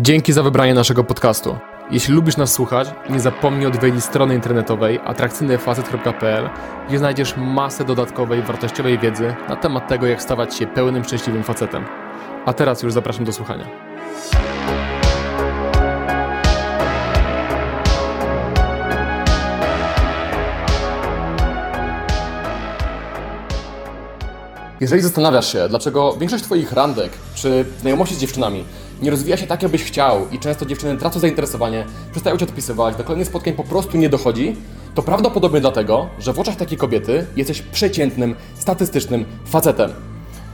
Dzięki za wybranie naszego podcastu. Jeśli lubisz nas słuchać, nie zapomnij odwiedzić strony internetowej atrakcyjnyfacet.pl, gdzie znajdziesz masę dodatkowej, wartościowej wiedzy na temat tego, jak stawać się pełnym, szczęśliwym facetem. A teraz już zapraszam do słuchania. Jeżeli zastanawiasz się, dlaczego większość Twoich randek czy znajomości z dziewczynami nie rozwija się tak, jakbyś chciał i często dziewczyny tracą zainteresowanie, przestają Cię odpisywać, do kolejnych spotkań po prostu nie dochodzi, to prawdopodobnie dlatego, że w oczach takiej kobiety jesteś przeciętnym, statystycznym facetem.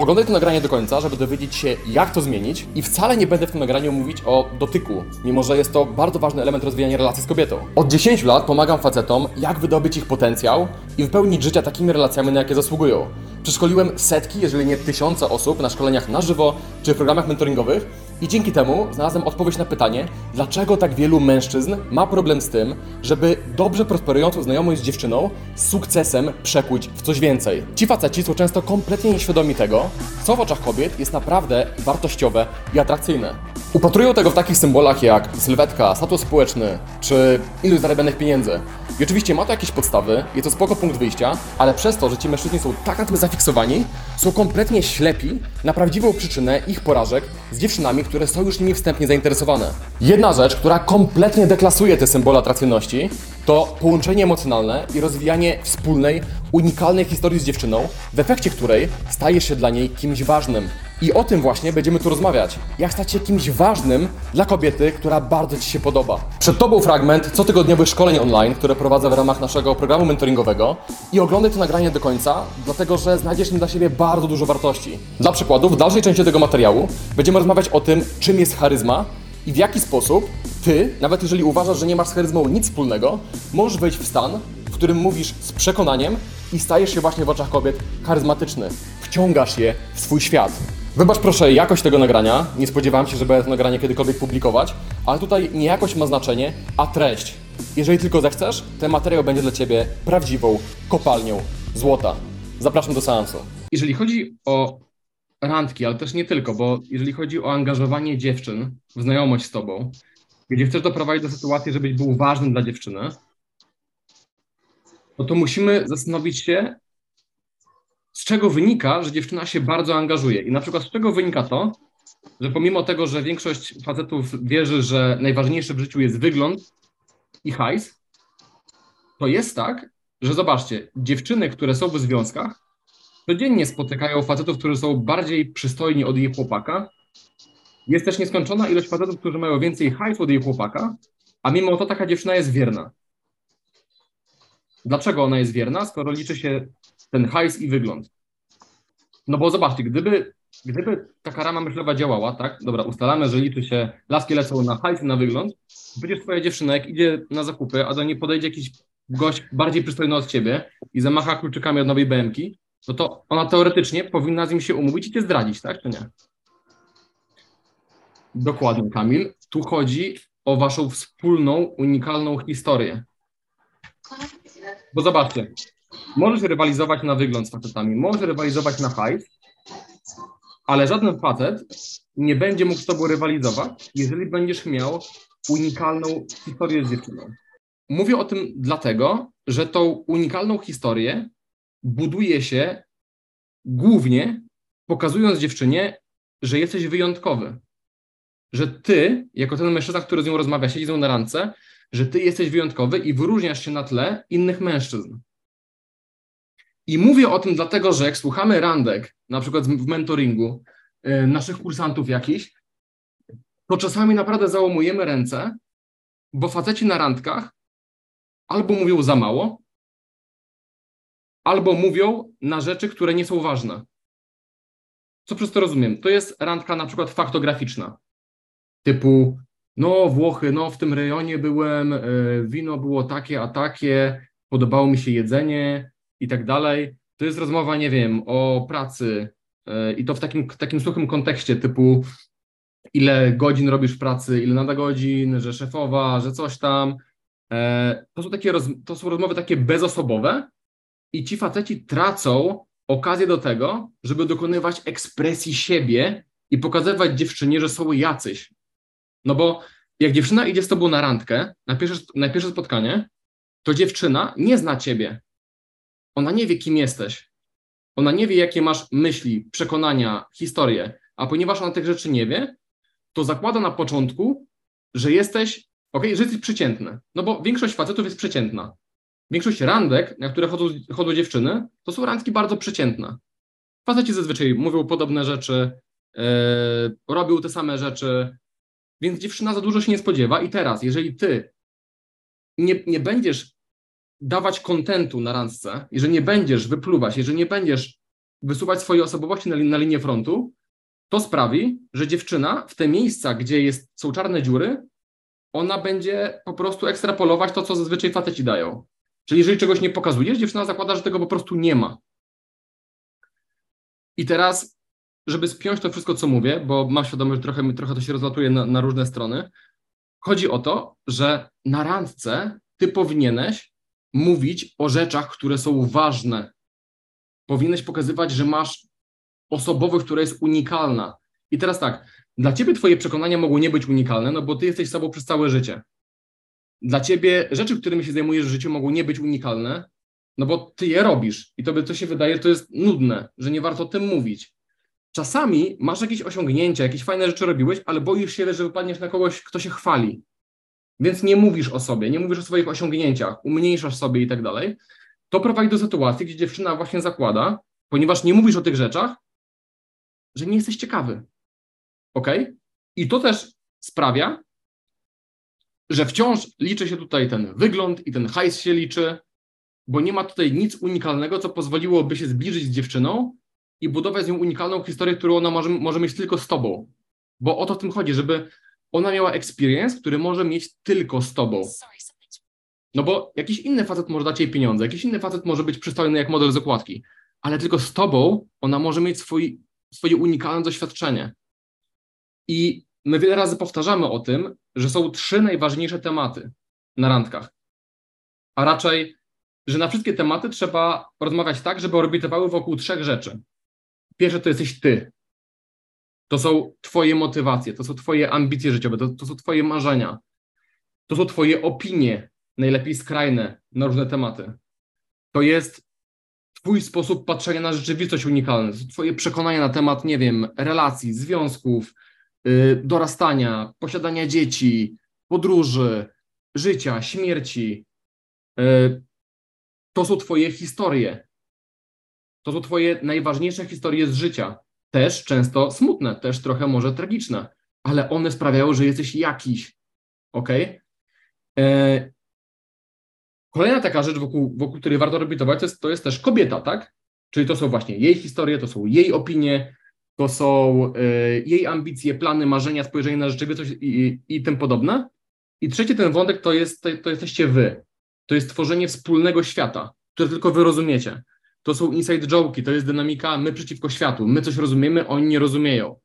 Oglądaj to nagranie do końca, żeby dowiedzieć się, jak to zmienić i wcale nie będę w tym nagraniu mówić o dotyku, mimo że jest to bardzo ważny element rozwijania relacji z kobietą. Od 10 lat pomagam facetom, jak wydobyć ich potencjał i wypełnić życia takimi relacjami, na jakie zasługują. Przeszkoliłem setki, jeżeli nie tysiące osób na szkoleniach na żywo czy w programach mentoringowych i dzięki temu znalazłem odpowiedź na pytanie, dlaczego tak wielu mężczyzn ma problem z tym, żeby dobrze prosperującą znajomość z dziewczyną z sukcesem przekuć w coś więcej. Ci faceci są często kompletnie nieświadomi tego, co w oczach kobiet jest naprawdę wartościowe i atrakcyjne. Upatrują tego w takich symbolach jak sylwetka, status społeczny czy ilość zarabianych pieniędzy. I oczywiście ma to jakieś podstawy, jest to spoko punkt wyjścia, ale przez to, że ci mężczyźni są tak na tym zafiksowani, są kompletnie ślepi na prawdziwą przyczynę ich porażek z dziewczynami, które są już nimi wstępnie zainteresowane. Jedna rzecz, która kompletnie deklasuje te symbole atrakcyjności, to połączenie emocjonalne i rozwijanie wspólnej, unikalnej historii z dziewczyną, w efekcie której stajesz się dla niej kimś ważnym. I o tym właśnie będziemy tu rozmawiać. Jak stać się kimś ważnym dla kobiety, która bardzo Ci się podoba. Przed Tobą fragment cotygodniowych szkoleń online, które prowadzę w ramach naszego programu mentoringowego i oglądaj to nagranie do końca, dlatego że znajdziesz w nim dla siebie bardzo dużo wartości. Dla przykładu, w dalszej części tego materiału będziemy rozmawiać o tym, czym jest charyzma i w jaki sposób Ty, nawet jeżeli uważasz, że nie masz z charyzmą nic wspólnego, możesz wejść w stan, w którym mówisz z przekonaniem i stajesz się właśnie w oczach kobiet charyzmatyczny. Wciągasz je w swój świat. Wybacz proszę jakość tego nagrania. Nie spodziewałem się, że będę to nagranie kiedykolwiek publikować, ale tutaj nie jakość ma znaczenie, a treść. Jeżeli tylko zechcesz, ten materiał będzie dla Ciebie prawdziwą kopalnią złota. Zapraszam do seansu. Jeżeli chodzi o randki, ale też nie tylko, bo jeżeli chodzi o angażowanie dziewczyn w znajomość z Tobą, gdzie chcesz doprowadzić do sytuacji, żebyś był ważny dla dziewczyny, no to musimy zastanowić się, z czego wynika, że dziewczyna się bardzo angażuje. I na przykład z czego wynika to, że pomimo tego, że większość facetów wierzy, że najważniejsze w życiu jest wygląd i hajs, to jest tak, że zobaczcie, dziewczyny, które są w związkach, codziennie spotykają facetów, którzy są bardziej przystojni od jej chłopaka. Jest też nieskończona ilość facetów, którzy mają więcej hajsu od jej chłopaka, a mimo to taka dziewczyna jest wierna. Dlaczego ona jest wierna, skoro liczy się ten hajs i wygląd? No bo zobaczcie, gdyby, gdyby taka rama myślowa działała, tak, dobra, ustalamy, że liczy się, laski lecą na hajs i na wygląd, przecież twoja dziewczyna, jak idzie na zakupy, a do niej podejdzie jakiś gość bardziej przystojny od ciebie i zamacha kluczykami od nowej BMK, no to ona teoretycznie powinna z nim się umówić i cię zdradzić, tak, czy nie? Dokładnie, Kamil. Tu chodzi o waszą wspólną, unikalną historię. Bo zobaczcie, możesz rywalizować na wygląd z facetami, możesz rywalizować na hajs, ale żaden facet nie będzie mógł z tobą rywalizować, jeżeli będziesz miał unikalną historię z dziewczyną. Mówię o tym dlatego, że tą unikalną historię buduje się głównie pokazując dziewczynie, że jesteś wyjątkowy. Że ty, jako ten mężczyzna, który z nią rozmawia, siedzi z nią na randce, że ty jesteś wyjątkowy i wyróżniasz się na tle innych mężczyzn. I mówię o tym dlatego, że jak słuchamy randek, na przykład w mentoringu, yy, naszych kursantów jakichś, to czasami naprawdę załamujemy ręce, bo faceci na randkach albo mówią za mało, albo mówią na rzeczy, które nie są ważne. Co przez to rozumiem? To jest randka na przykład faktograficzna, typu no Włochy, no w tym rejonie byłem, y, wino było takie, a takie, podobało mi się jedzenie i tak dalej. To jest rozmowa, nie wiem, o pracy y, i to w takim, takim suchym kontekście typu ile godzin robisz pracy, ile nada godzin, że szefowa, że coś tam. E, to są, takie to są rozmowy takie bezosobowe i ci faceci tracą okazję do tego, żeby dokonywać ekspresji siebie i pokazywać dziewczynie, że są jacyś. No bo jak dziewczyna idzie z tobą na randkę, na pierwsze, na pierwsze spotkanie, to dziewczyna nie zna ciebie. Ona nie wie, kim jesteś. Ona nie wie, jakie masz myśli, przekonania, historie. A ponieważ ona tych rzeczy nie wie, to zakłada na początku, że jesteś, ok, że jesteś przeciętny. No bo większość facetów jest przeciętna. Większość randek, na które chodzą, chodzą dziewczyny, to są randki bardzo przeciętne. Faceci zazwyczaj mówią podobne rzeczy, yy, robią te same rzeczy, więc dziewczyna za dużo się nie spodziewa. I teraz, jeżeli ty nie, nie będziesz dawać kontentu na randce, jeżeli nie będziesz wypluwać, jeżeli nie będziesz wysuwać swojej osobowości na, na linię frontu, to sprawi, że dziewczyna w te miejsca, gdzie jest, są czarne dziury, ona będzie po prostu ekstrapolować to, co zazwyczaj faceci dają. Czyli jeżeli czegoś nie pokazujesz, dziewczyna zakłada, że tego po prostu nie ma. I teraz, żeby spiąć to wszystko, co mówię, bo mam świadomość, że trochę, trochę to się rozlatuje na, na różne strony, chodzi o to, że na randce ty powinieneś mówić o rzeczach, które są ważne. Powinieneś pokazywać, że masz osobowość, która jest unikalna. I teraz tak, dla ciebie twoje przekonania mogą nie być unikalne, no bo ty jesteś sobą przez całe życie. Dla ciebie rzeczy, którymi się zajmujesz w życiu mogą nie być unikalne, no bo ty je robisz i tobie to się wydaje, to jest nudne, że nie warto o tym mówić. Czasami masz jakieś osiągnięcia, jakieś fajne rzeczy robiłeś, ale boisz się, że wypadniesz na kogoś, kto się chwali. Więc nie mówisz o sobie, nie mówisz o swoich osiągnięciach, umniejszasz sobie i tak dalej. To prowadzi do sytuacji, gdzie dziewczyna właśnie zakłada, ponieważ nie mówisz o tych rzeczach, że nie jesteś ciekawy. Ok? I to też sprawia, że wciąż liczy się tutaj ten wygląd i ten hajs się liczy, bo nie ma tutaj nic unikalnego, co pozwoliłoby się zbliżyć z dziewczyną i budować z nią unikalną historię, którą ona może, może mieć tylko z tobą. Bo o to w tym chodzi, żeby ona miała experience, który może mieć tylko z tobą. No bo jakiś inny facet może dać jej pieniądze, jakiś inny facet może być przystojny jak model z okładki, ale tylko z tobą ona może mieć swój, swoje unikalne doświadczenie. I my wiele razy powtarzamy o tym, że są trzy najważniejsze tematy na randkach. A raczej, że na wszystkie tematy trzeba rozmawiać tak, żeby orbitowały wokół trzech rzeczy. Pierwsze to jesteś ty. To są twoje motywacje, to są twoje ambicje życiowe, to, to są twoje marzenia. To są twoje opinie, najlepiej skrajne na różne tematy. To jest twój sposób patrzenia na rzeczywistość unikalny, twoje przekonania na temat, nie wiem, relacji, związków, dorastania, posiadania dzieci, podróży, życia, śmierci. Yy, to są twoje historie. To są twoje najważniejsze historie z życia też często smutne, też trochę może tragiczne, ale one sprawiają, że jesteś jakiś. Ok? Kolejna taka rzecz, wokół, wokół której warto orbitować, to jest, to jest też kobieta, tak? Czyli to są właśnie jej historie, to są jej opinie, to są e, jej ambicje, plany, marzenia, spojrzenie na rzeczywistość i, i, i tym podobne. I trzeci ten wątek to, jest, to, to jesteście wy. To jest tworzenie wspólnego świata, które tylko wy rozumiecie to są inside joke'i, to jest dynamika my przeciwko światu. My coś rozumiemy, oni nie rozumieją.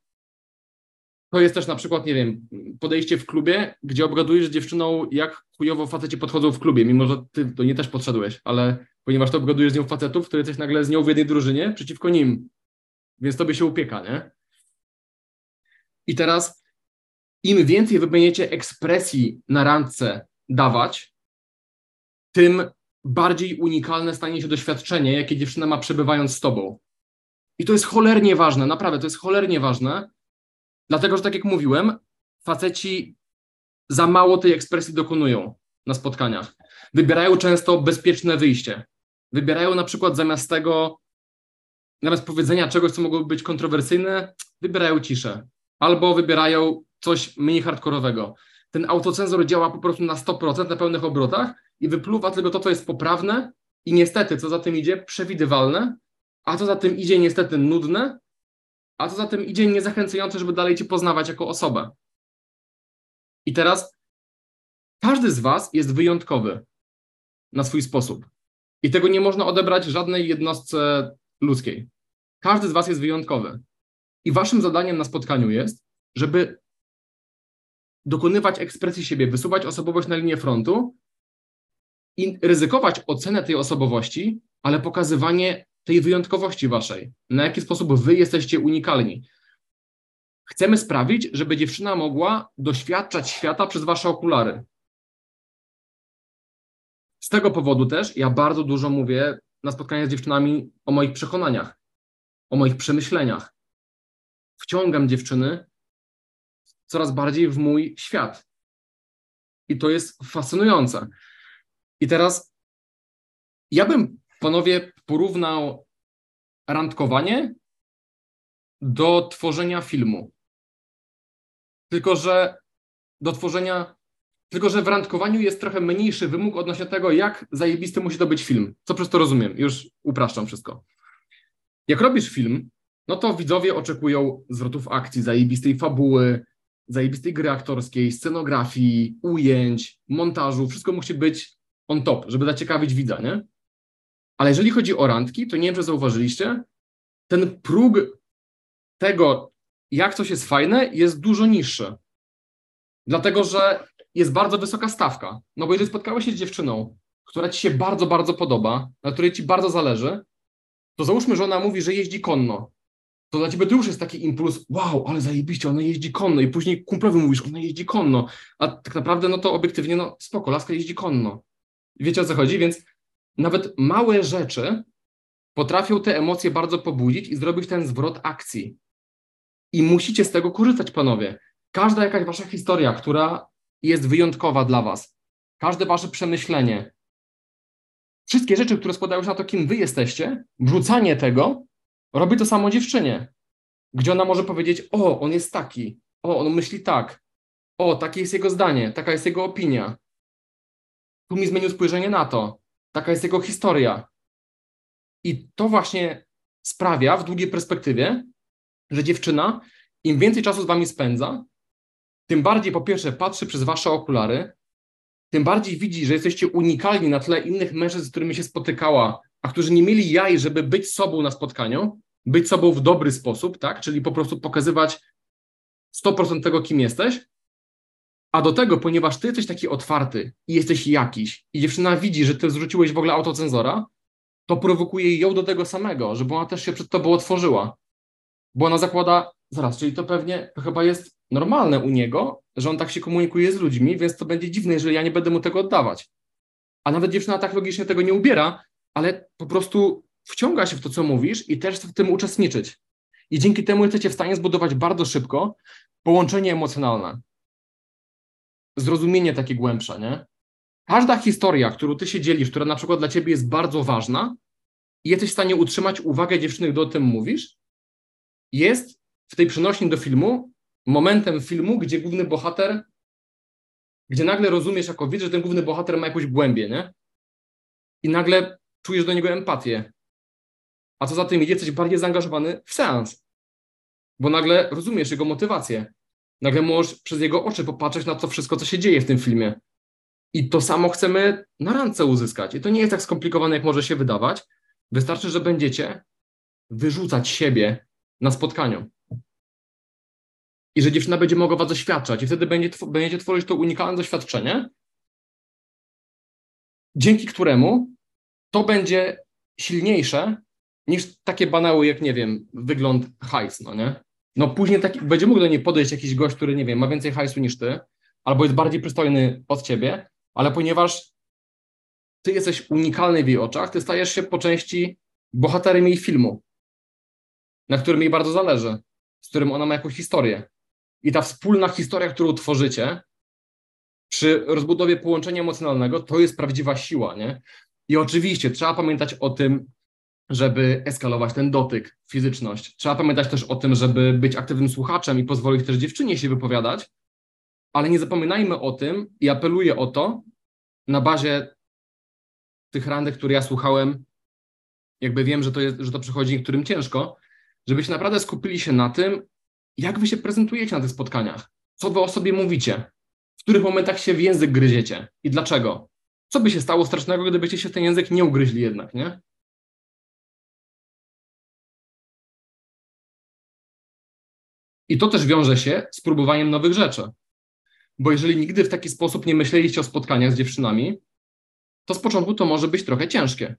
To jest też na przykład, nie wiem, podejście w klubie, gdzie obgadujesz z dziewczyną, jak chujowo faceci podchodzą w klubie, mimo że ty do niej też podszedłeś, ale ponieważ to obgadujesz z nią facetów, to jesteś nagle z nią w jednej drużynie przeciwko nim. Więc tobie się upieka, nie? I teraz im więcej wy będziecie ekspresji na randce dawać, tym bardziej unikalne stanie się doświadczenie, jakie dziewczyna ma przebywając z tobą. I to jest cholernie ważne, naprawdę, to jest cholernie ważne, dlatego że tak jak mówiłem, faceci za mało tej ekspresji dokonują na spotkaniach. Wybierają często bezpieczne wyjście. Wybierają na przykład zamiast tego, zamiast powiedzenia czegoś, co mogłoby być kontrowersyjne, wybierają ciszę. Albo wybierają coś mniej hardkorowego. Ten autocenzor działa po prostu na 100% na pełnych obrotach i wypluwa tylko to, co jest poprawne i niestety, co za tym idzie, przewidywalne, a co za tym idzie niestety nudne, a co za tym idzie niezachęcające, żeby dalej Cię poznawać jako osobę. I teraz każdy z Was jest wyjątkowy na swój sposób. I tego nie można odebrać żadnej jednostce ludzkiej. Każdy z Was jest wyjątkowy. I Waszym zadaniem na spotkaniu jest, żeby dokonywać ekspresji siebie, wysuwać osobowość na linię frontu i ryzykować ocenę tej osobowości, ale pokazywanie tej wyjątkowości waszej, na jaki sposób wy jesteście unikalni. Chcemy sprawić, żeby dziewczyna mogła doświadczać świata przez wasze okulary. Z tego powodu też ja bardzo dużo mówię na spotkaniach z dziewczynami o moich przekonaniach, o moich przemyśleniach. Wciągam dziewczyny coraz bardziej w mój świat. I to jest fascynujące. I teraz ja bym, panowie, porównał randkowanie do tworzenia filmu. Tylko, że do tworzenia, tylko, że w randkowaniu jest trochę mniejszy wymóg odnośnie tego, jak zajebisty musi to być film. Co przez to rozumiem? Już upraszczam wszystko. Jak robisz film, no to widzowie oczekują zwrotów akcji, zajebistej fabuły, zajebistej gry aktorskiej, scenografii, ujęć, montażu. Wszystko musi być on top, żeby zaciekawić widza, nie? Ale jeżeli chodzi o randki, to nie wiem, czy zauważyliście, ten próg tego, jak coś jest fajne, jest dużo niższy. Dlatego, że jest bardzo wysoka stawka. No bo jeżeli spotkałeś się z dziewczyną, która ci się bardzo, bardzo podoba, na której ci bardzo zależy, to załóżmy, że ona mówi, że jeździ konno. To dla ciebie to już jest taki impuls, wow, ale zajebiście, ona jeździ konno. I później kumplowi mówisz, ona jeździ konno. A tak naprawdę, no to obiektywnie, no spoko, laska jeździ konno. Wiecie o co chodzi? Więc nawet małe rzeczy potrafią te emocje bardzo pobudzić i zrobić ten zwrot akcji. I musicie z tego korzystać, panowie. Każda jakaś wasza historia, która jest wyjątkowa dla was, każde wasze przemyślenie, wszystkie rzeczy, które składają się na to, kim wy jesteście, wrzucanie tego robi to samo dziewczynie, gdzie ona może powiedzieć: O, on jest taki, o, on myśli tak, o, takie jest jego zdanie, taka jest jego opinia. Tu mi zmienił spojrzenie na to, taka jest jego historia. I to właśnie sprawia w długiej perspektywie, że dziewczyna im więcej czasu z wami spędza, tym bardziej po pierwsze patrzy przez wasze okulary, tym bardziej widzi, że jesteście unikalni na tle innych mężczyzn, z którymi się spotykała, a którzy nie mieli jaj, żeby być sobą na spotkaniu, być sobą w dobry sposób, tak? Czyli po prostu pokazywać 100% tego, kim jesteś. A do tego, ponieważ ty jesteś taki otwarty i jesteś jakiś, i dziewczyna widzi, że ty zrzuciłeś w ogóle autocenzora, to prowokuje ją do tego samego, żeby ona też się przed tobą otworzyła. Bo ona zakłada, zaraz, czyli to pewnie to chyba jest normalne u niego, że on tak się komunikuje z ludźmi, więc to będzie dziwne, jeżeli ja nie będę mu tego oddawać. A nawet dziewczyna tak logicznie tego nie ubiera, ale po prostu wciąga się w to, co mówisz i też w tym uczestniczyć. I dzięki temu jesteście w stanie zbudować bardzo szybko połączenie emocjonalne. Zrozumienie takie głębsze, nie? Każda historia, którą ty się dzielisz, która na przykład dla ciebie jest bardzo ważna i jesteś w stanie utrzymać uwagę dziewczyny, gdy o tym mówisz, jest w tej przenośni do filmu momentem filmu, gdzie główny bohater, gdzie nagle rozumiesz jako widz, że ten główny bohater ma jakąś głębię, nie? I nagle czujesz do niego empatię. A co za tym idzie, jesteś bardziej zaangażowany w seans. Bo nagle rozumiesz jego motywację. Nagle możesz przez jego oczy popatrzeć na to wszystko, co się dzieje w tym filmie. I to samo chcemy na randce uzyskać. I to nie jest tak skomplikowane, jak może się wydawać. Wystarczy, że będziecie wyrzucać siebie na spotkaniu. I że dziewczyna będzie mogła was doświadczać. I wtedy będzie, będziecie tworzyć to unikalne doświadczenie, dzięki któremu to będzie silniejsze niż takie banały, jak nie wiem, wygląd hajs, no nie? No później taki, będzie mógł do niej podejść jakiś gość, który, nie wiem, ma więcej hajsu niż ty, albo jest bardziej przystojny od ciebie, ale ponieważ ty jesteś unikalny w jej oczach, ty stajesz się po części bohaterem jej filmu, na którym jej bardzo zależy, z którym ona ma jakąś historię. I ta wspólna historia, którą tworzycie, przy rozbudowie połączenia emocjonalnego, to jest prawdziwa siła, nie? I oczywiście trzeba pamiętać o tym, żeby eskalować ten dotyk, fizyczność. Trzeba pamiętać też o tym, żeby być aktywnym słuchaczem i pozwolić też dziewczynie się wypowiadać, ale nie zapominajmy o tym i apeluję o to na bazie tych randek, które ja słuchałem, jakby wiem, że to, jest, że to przychodzi niektórym ciężko, żebyście naprawdę skupili się na tym, jak wy się prezentujecie na tych spotkaniach, co wy o sobie mówicie, w których momentach się w język gryziecie i dlaczego. Co by się stało strasznego, gdybyście się w ten język nie ugryźli jednak, nie? I to też wiąże się z próbowaniem nowych rzeczy. Bo jeżeli nigdy w taki sposób nie myśleliście o spotkaniach z dziewczynami, to z początku to może być trochę ciężkie.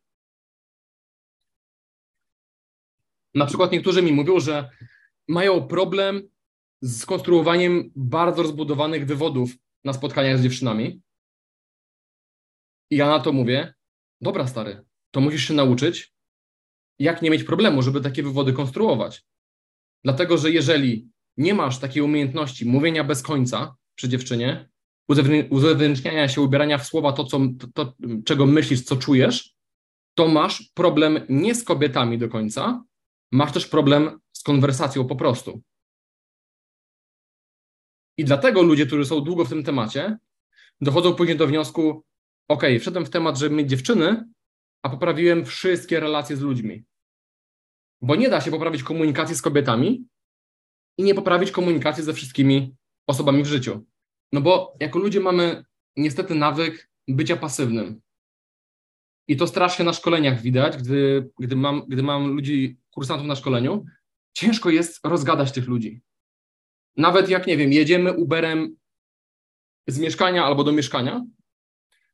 Na przykład niektórzy mi mówią, że mają problem z konstruowaniem bardzo rozbudowanych wywodów na spotkaniach z dziewczynami. I ja na to mówię, dobra stary, to musisz się nauczyć, jak nie mieć problemu, żeby takie wywody konstruować. Dlatego, że jeżeli nie masz takiej umiejętności mówienia bez końca przy dziewczynie, uzewnętrzniania się, ubierania w słowa to, co, to, to, czego myślisz, co czujesz, to masz problem nie z kobietami do końca, masz też problem z konwersacją po prostu. I dlatego ludzie, którzy są długo w tym temacie, dochodzą później do wniosku: OK, wszedłem w temat, żeby mieć dziewczyny, a poprawiłem wszystkie relacje z ludźmi. Bo nie da się poprawić komunikacji z kobietami i nie poprawić komunikacji ze wszystkimi osobami w życiu. No bo jako ludzie mamy niestety nawyk bycia pasywnym. I to strasznie na szkoleniach widać, gdy, gdy, mam, gdy mam ludzi, kursantów na szkoleniu, ciężko jest rozgadać tych ludzi. Nawet jak, nie wiem, jedziemy Uberem z mieszkania albo do mieszkania,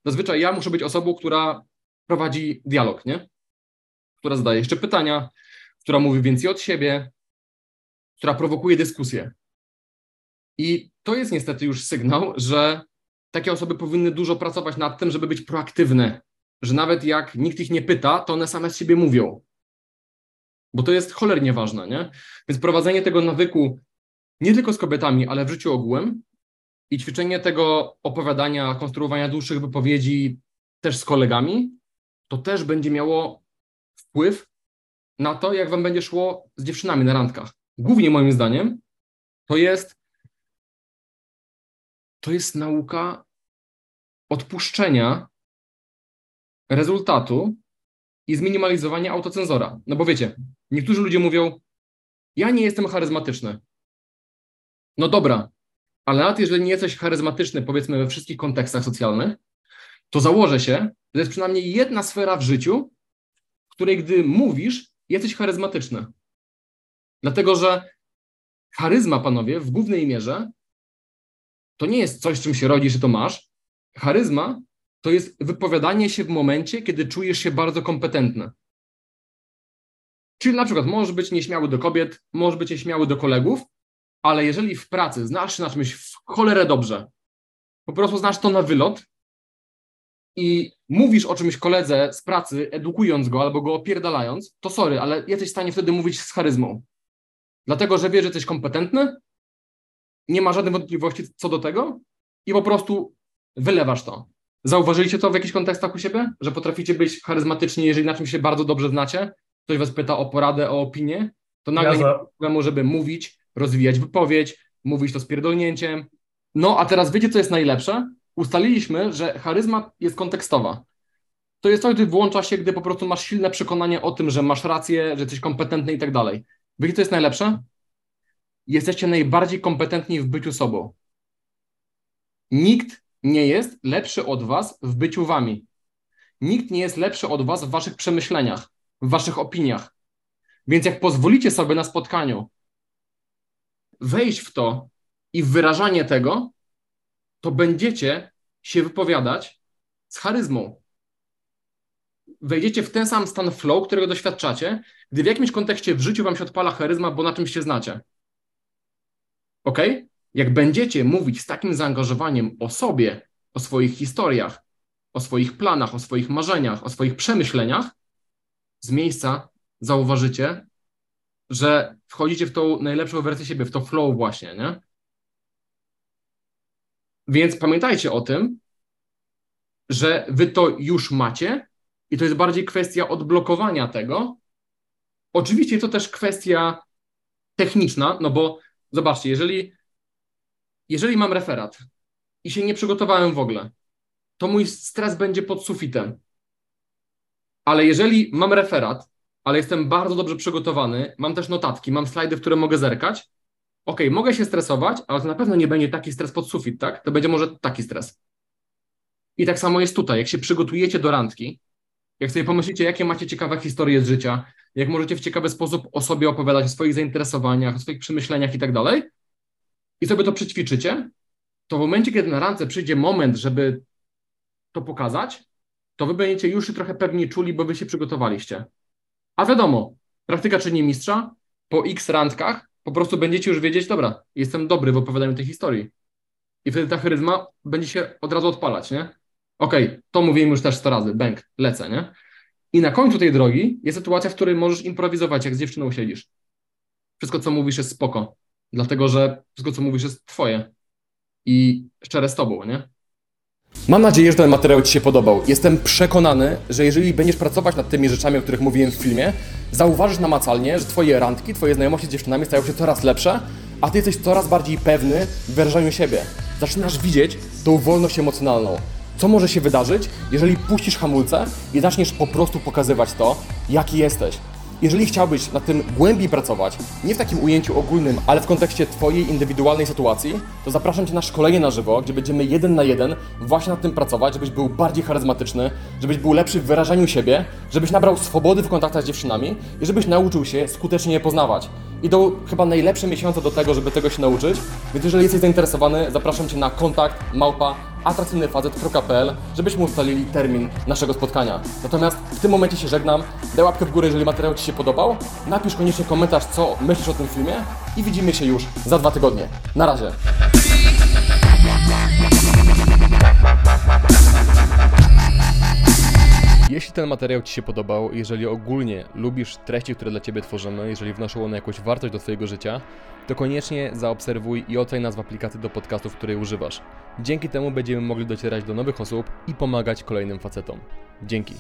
zazwyczaj ja muszę być osobą, która prowadzi dialog, nie? Która zadaje jeszcze pytania, która mówi więcej od siebie, która prowokuje dyskusję. I to jest niestety już sygnał, że takie osoby powinny dużo pracować nad tym, żeby być proaktywne, że nawet jak nikt ich nie pyta, to one same z siebie mówią. Bo to jest cholernie ważne, nie? Więc prowadzenie tego nawyku nie tylko z kobietami, ale w życiu ogółem i ćwiczenie tego opowiadania, konstruowania dłuższych wypowiedzi też z kolegami, to też będzie miało wpływ na to, jak wam będzie szło z dziewczynami na randkach. Głównie moim zdaniem to jest to jest nauka odpuszczenia rezultatu i zminimalizowania autocenzora. No bo wiecie, niektórzy ludzie mówią, ja nie jestem charyzmatyczny. No dobra, ale nawet jeżeli nie jesteś charyzmatyczny, powiedzmy we wszystkich kontekstach socjalnych, to założę się, że jest przynajmniej jedna sfera w życiu, w której gdy mówisz, jesteś charyzmatyczny. Dlatego, że charyzma, panowie, w głównej mierze to nie jest coś, czym się rodzisz, że to masz. Charyzma to jest wypowiadanie się w momencie, kiedy czujesz się bardzo kompetentny. Czyli na przykład możesz być nieśmiały do kobiet, możesz być nieśmiały do kolegów, ale jeżeli w pracy znasz się na czymś w cholerę dobrze, po prostu znasz to na wylot i mówisz o czymś koledze z pracy, edukując go albo go opierdalając, to sorry, ale jesteś w stanie wtedy mówić z charyzmą. Dlatego, że wiesz, że jesteś kompetentny, nie ma żadnych wątpliwości co do tego i po prostu wylewasz to. Zauważyliście to w jakichś kontekstach u siebie? Że potraficie być charyzmatyczni, jeżeli na czymś się bardzo dobrze znacie? Ktoś was pyta o poradę, o opinię? To nagle ja nie ma problemu, żeby mówić, rozwijać wypowiedź, mówić to z pierdolnięciem. No, a teraz wiecie, co jest najlepsze? Ustaliliśmy, że charyzma jest kontekstowa. To jest to, gdy włącza się, gdy po prostu masz silne przekonanie o tym, że masz rację, że jesteś kompetentny i tak dalej. Wiecie, co jest najlepsze? Jesteście najbardziej kompetentni w byciu sobą. Nikt nie jest lepszy od was w byciu wami. Nikt nie jest lepszy od was w waszych przemyśleniach, w waszych opiniach. Więc jak pozwolicie sobie na spotkaniu wejść w to i w wyrażanie tego, to będziecie się wypowiadać z charyzmą. Wejdziecie w ten sam stan flow, którego doświadczacie, gdy w jakimś kontekście w życiu wam się odpala charyzma, bo na czymś się znacie. Ok? Jak będziecie mówić z takim zaangażowaniem o sobie, o swoich historiach, o swoich planach, o swoich marzeniach, o swoich przemyśleniach, z miejsca zauważycie, że wchodzicie w tą najlepszą wersję siebie, w to flow właśnie, nie? Więc pamiętajcie o tym, że wy to już macie i to jest bardziej kwestia odblokowania tego. Oczywiście to też kwestia techniczna, no bo zobaczcie, jeżeli, jeżeli mam referat i się nie przygotowałem w ogóle, to mój stres będzie pod sufitem. Ale jeżeli mam referat ale jestem bardzo dobrze przygotowany, mam też notatki, mam slajdy, w które mogę zerkać. Ok, mogę się stresować, ale to na pewno nie będzie taki stres pod sufit, tak? To będzie może taki stres. I tak samo jest tutaj. Jak się przygotujecie do randki, jak sobie pomyślicie, jakie macie ciekawe historie z życia, jak możecie w ciekawy sposób o sobie opowiadać, o swoich zainteresowaniach, o swoich przemyśleniach i tak dalej, i sobie to przećwiczycie, to w momencie, kiedy na randce przyjdzie moment, żeby to pokazać, to wy będziecie już się trochę pewniej czuli, bo wy się przygotowaliście. A wiadomo, praktyka czyni mistrza. Po x randkach po prostu będziecie już wiedzieć, dobra, jestem dobry w opowiadaniu tej historii. I wtedy ta charyzma będzie się od razu odpalać, nie? Okej, to mówiłem już też 100 razy, bęk, lecę, nie? I na końcu tej drogi jest sytuacja, w której możesz improwizować, jak z dziewczyną siedzisz. Wszystko, co mówisz, jest spoko. Dlatego, że wszystko, co mówisz, jest twoje. I szczere z tobą, nie? Mam nadzieję, że ten materiał Ci się podobał. Jestem przekonany, że jeżeli będziesz pracować nad tymi rzeczami, o których mówiłem w filmie, zauważysz namacalnie, że Twoje randki, Twoje znajomości z dziewczynami stają się coraz lepsze, a Ty jesteś coraz bardziej pewny w wyrażaniu siebie. Zaczynasz widzieć tą wolność emocjonalną. Co może się wydarzyć, jeżeli puścisz hamulce i zaczniesz po prostu pokazywać to, jaki jesteś. Jeżeli chciałbyś nad tym głębiej pracować, nie w takim ujęciu ogólnym, ale w kontekście Twojej indywidualnej sytuacji, to zapraszam Cię na szkolenie na żywo, gdzie będziemy jeden na jeden właśnie nad tym pracować, żebyś był bardziej charyzmatyczny, żebyś był lepszy w wyrażaniu siebie, żebyś nabrał swobody w kontaktach z dziewczynami i żebyś nauczył się skutecznie je poznawać. Idą chyba najlepsze miesiące do tego, żeby tego się nauczyć, więc jeżeli jesteś zainteresowany, zapraszam Cię na kontakt małpa atrakcyjnyfacet.pl, żebyśmy ustalili termin naszego spotkania. Natomiast w tym momencie się żegnam. Daj łapkę w górę, jeżeli materiał Ci się podobał. Napisz koniecznie komentarz, co myślisz o tym filmie i widzimy się już za dwa tygodnie. Na razie. Jeśli ten materiał Ci się podobał, jeżeli ogólnie lubisz treści, które dla Ciebie tworzymy, jeżeli wnoszą one jakąś wartość do Twojego życia, to koniecznie zaobserwuj i oceń nas w aplikacji do podcastów, której używasz. Dzięki temu będziemy mogli docierać do nowych osób i pomagać kolejnym facetom. Dzięki.